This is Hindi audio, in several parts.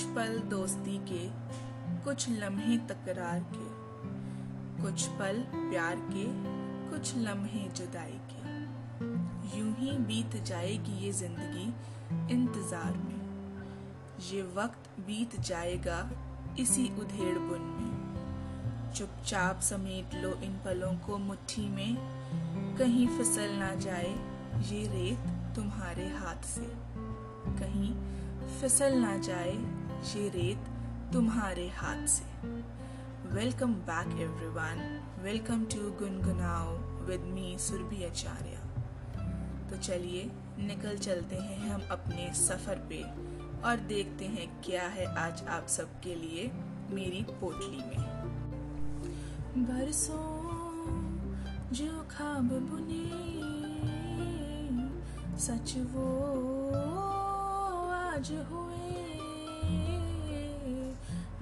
पल दोस्ती के, कुछ लम्हे तकरार के, कुछ पल प्यार के, कुछ लम्हे जुदाई के। यूँ ही बीत जाएगी ये ज़िंदगी इंतज़ार में। ये वक्त बीत जाएगा इसी उधेड़ बुन में। चुपचाप समेट लो इन पलों को मुट्ठी में। कहीं फिसल ना जाए ये रेत तुम्हारे हाथ से। कहीं फिसल ना जाए ये रेत तुम्हारे हाथ से। Welcome back everyone welcome to Gungunao with me Surabhi Acharya तो चलिए, निकल चलते हैं हम अपने सफ़र पे और देखते हैं क्या है आज आप सबके लिए मेरी पोटली में। बरसों जो खाब बुने, सच वो आज हुए।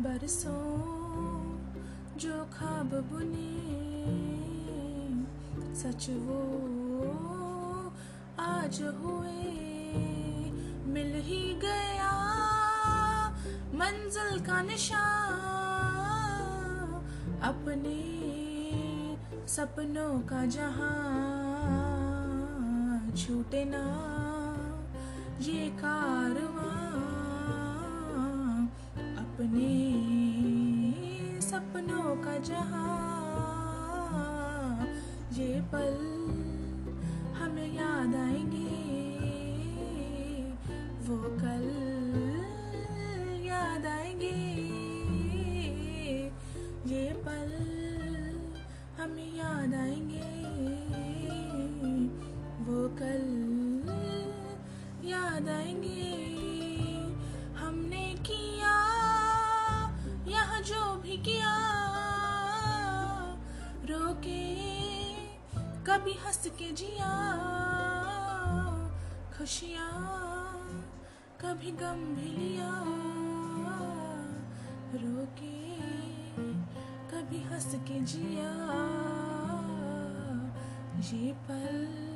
बरसों जो खाब बुने, सच वो आज हुए, मिल ही गया मंजिल का निशान, अपने सपनों का जहाँ छूटे ना, ये कारवां का जहाँ ये पल हमें याद आएँगे, वो कल याद आएँगे। ये पल हमें याद आएँगे, वो कल याद आएँगे। कभी हंस के जिया खुशियाँ, कभी गम भी लिया रोके, कभी हंस के जिया ये पल